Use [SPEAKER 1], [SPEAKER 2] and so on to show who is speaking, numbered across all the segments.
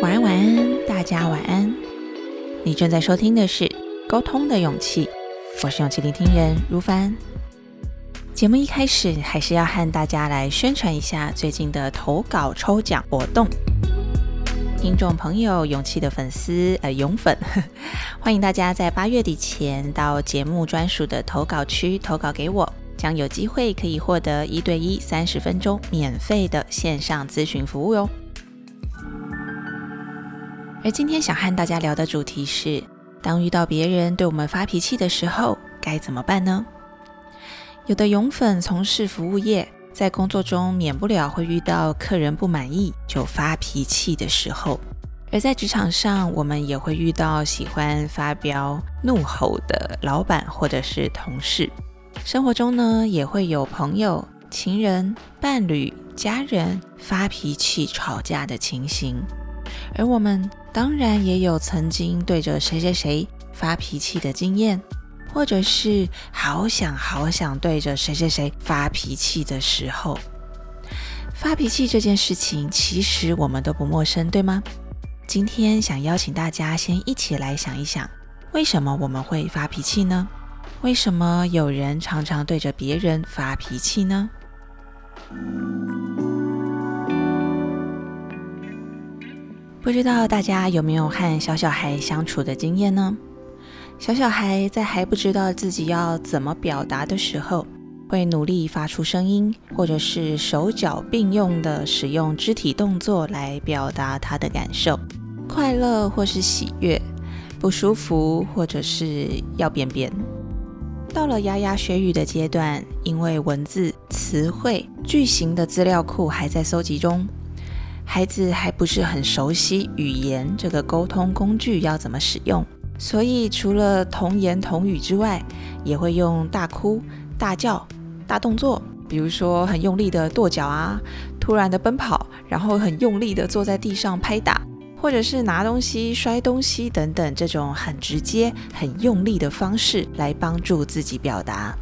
[SPEAKER 1] 晚安，晚安，大家晚安。你正在收听的是《沟通的勇气》，我是勇气聆听人如凡。节目一开始，还是要和大家来宣传一下最近的投稿抽奖活动。听众朋友，勇气的粉丝，呃，勇粉，欢迎大家在八月底前到节目专属的投稿区投稿给我，将有机会可以获得一对一三十分钟免费的线上咨询服务哟。而今天想和大家聊的主题是：当遇到别人对我们发脾气的时候，该怎么办呢？有的勇粉从事服务业，在工作中免不了会遇到客人不满意就发脾气的时候；而在职场上，我们也会遇到喜欢发飙怒吼的老板或者是同事。生活中呢，也会有朋友、情人、伴侣、家人发脾气吵架的情形。而我们当然也有曾经对着谁谁谁发脾气的经验。或者是好想好想对着谁谁谁发脾气的时候，发脾气这件事情，其实我们都不陌生，对吗？今天想邀请大家先一起来想一想，为什么我们会发脾气呢？为什么有人常常对着别人发脾气呢？不知道大家有没有和小小孩相处的经验呢？小小孩在还不知道自己要怎么表达的时候，会努力发出声音，或者是手脚并用的使用肢体动作来表达他的感受，快乐或是喜悦，不舒服或者是要便便。到了牙牙学语的阶段，因为文字、词汇、句型的资料库还在搜集中，孩子还不是很熟悉语言这个沟通工具要怎么使用。所以，除了童言童语之外，也会用大哭、大叫、大动作，比如说很用力的跺脚啊，突然的奔跑，然后很用力的坐在地上拍打，或者是拿东西、摔东西等等，这种很直接、很用力的方式来帮助自己表达。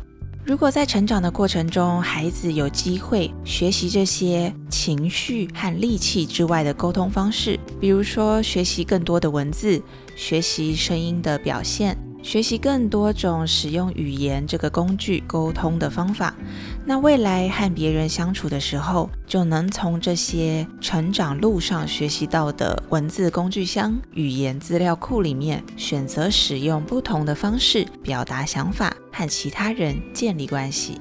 [SPEAKER 1] 如果在成长的过程中，孩子有机会学习这些情绪和力气之外的沟通方式，比如说学习更多的文字，学习声音的表现。学习更多种使用语言这个工具沟通的方法，那未来和别人相处的时候，就能从这些成长路上学习到的文字工具箱、语言资料库里面，选择使用不同的方式表达想法，和其他人建立关系。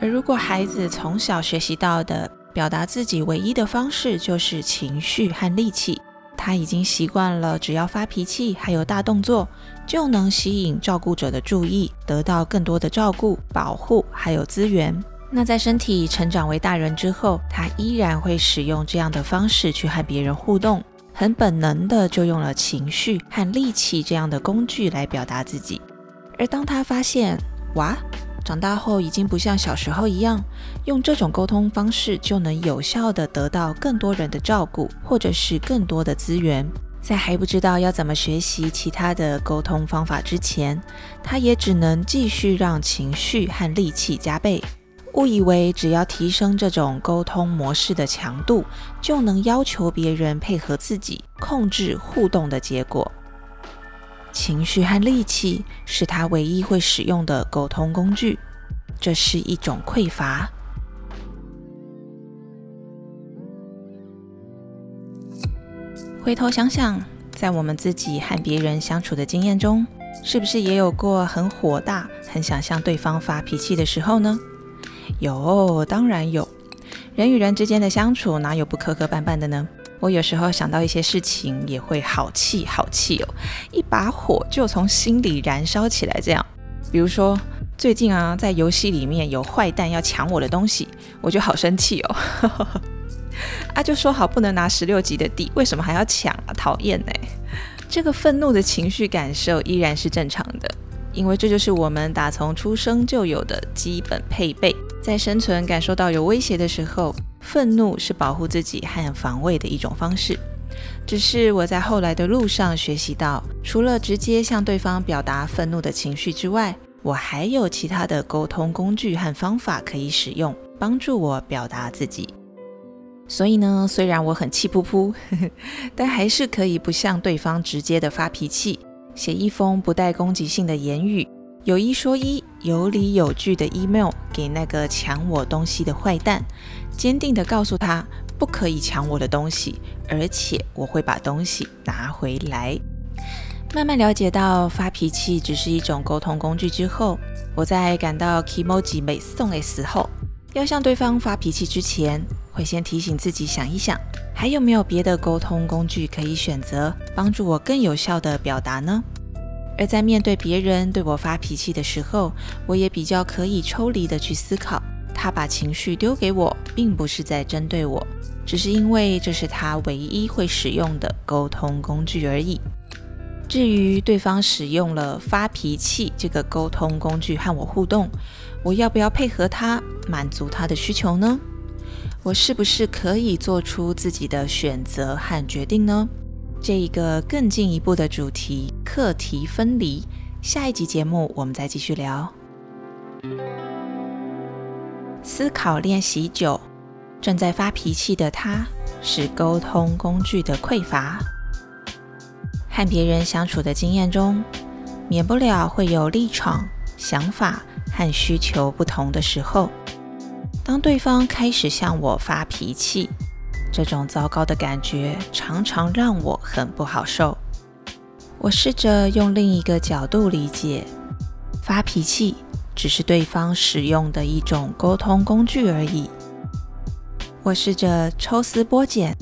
[SPEAKER 1] 而如果孩子从小学习到的表达自己唯一的方式就是情绪和力气。他已经习惯了，只要发脾气，还有大动作，就能吸引照顾者的注意，得到更多的照顾、保护，还有资源。那在身体成长为大人之后，他依然会使用这样的方式去和别人互动，很本能的就用了情绪和力气这样的工具来表达自己。而当他发现，哇！长大后已经不像小时候一样，用这种沟通方式就能有效的得到更多人的照顾，或者是更多的资源。在还不知道要怎么学习其他的沟通方法之前，他也只能继续让情绪和力气加倍，误以为只要提升这种沟通模式的强度，就能要求别人配合自己，控制互动的结果。情绪和力气是他唯一会使用的沟通工具，这是一种匮乏。回头想想，在我们自己和别人相处的经验中，是不是也有过很火大、很想向对方发脾气的时候呢？有，当然有。人与人之间的相处，哪有不磕磕绊绊的呢？我有时候想到一些事情，也会好气好气哦，一把火就从心里燃烧起来。这样，比如说最近啊，在游戏里面有坏蛋要抢我的东西，我就好生气哦。啊，就说好不能拿十六级的地，为什么还要抢啊？讨厌呢！这个愤怒的情绪感受依然是正常的，因为这就是我们打从出生就有的基本配备，在生存感受到有威胁的时候。愤怒是保护自己和防卫的一种方式，只是我在后来的路上学习到，除了直接向对方表达愤怒的情绪之外，我还有其他的沟通工具和方法可以使用，帮助我表达自己。所以呢，虽然我很气噗噗，但还是可以不向对方直接的发脾气，写一封不带攻击性的言语，有一说一，有理有据的 email 给那个抢我东西的坏蛋，坚定的告诉他不可以抢我的东西，而且我会把东西拿回来。慢慢了解到发脾气只是一种沟通工具之后，我在感到 emoji 美送的时候，要向对方发脾气之前。会先提醒自己想一想，还有没有别的沟通工具可以选择，帮助我更有效的表达呢？而在面对别人对我发脾气的时候，我也比较可以抽离的去思考，他把情绪丢给我，并不是在针对我，只是因为这是他唯一会使用的沟通工具而已。至于对方使用了发脾气这个沟通工具和我互动，我要不要配合他，满足他的需求呢？我是不是可以做出自己的选择和决定呢？这一个更进一步的主题课题分离，下一集节目我们再继续聊。思考练习九，正在发脾气的他是沟通工具的匮乏。和别人相处的经验中，免不了会有立场、想法和需求不同的时候。当对方开始向我发脾气，这种糟糕的感觉常常让我很不好受。我试着用另一个角度理解，发脾气只是对方使用的一种沟通工具而已。我试着抽丝剥茧，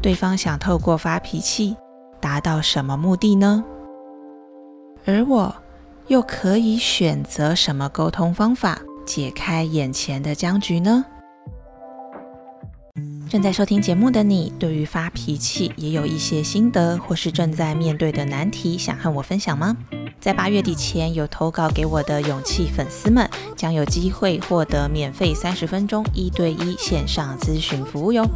[SPEAKER 1] 对方想透过发脾气达到什么目的呢？而我又可以选择什么沟通方法？解开眼前的僵局呢？正在收听节目的你，对于发脾气也有一些心得，或是正在面对的难题，想和我分享吗？在八月底前有投稿给我的勇气粉丝们，将有机会获得免费三十分钟一对一线上咨询服务哟。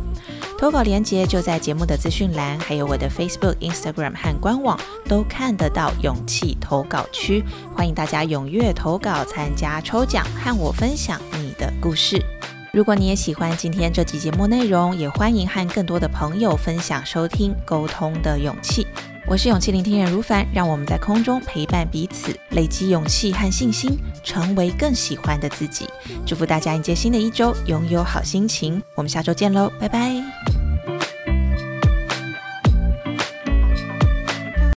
[SPEAKER 1] 投稿链接就在节目的资讯栏，还有我的 Facebook、Instagram 和官网都看得到。勇气投稿区，欢迎大家踊跃投稿，参加抽奖，和我分享你的故事。如果你也喜欢今天这期节目内容，也欢迎和更多的朋友分享收听。沟通的勇气，我是勇气聆听人如凡，让我们在空中陪伴彼此，累积勇气和信心，成为更喜欢的自己。祝福大家迎接新的一周，拥有好心情。我们下周见喽，拜拜。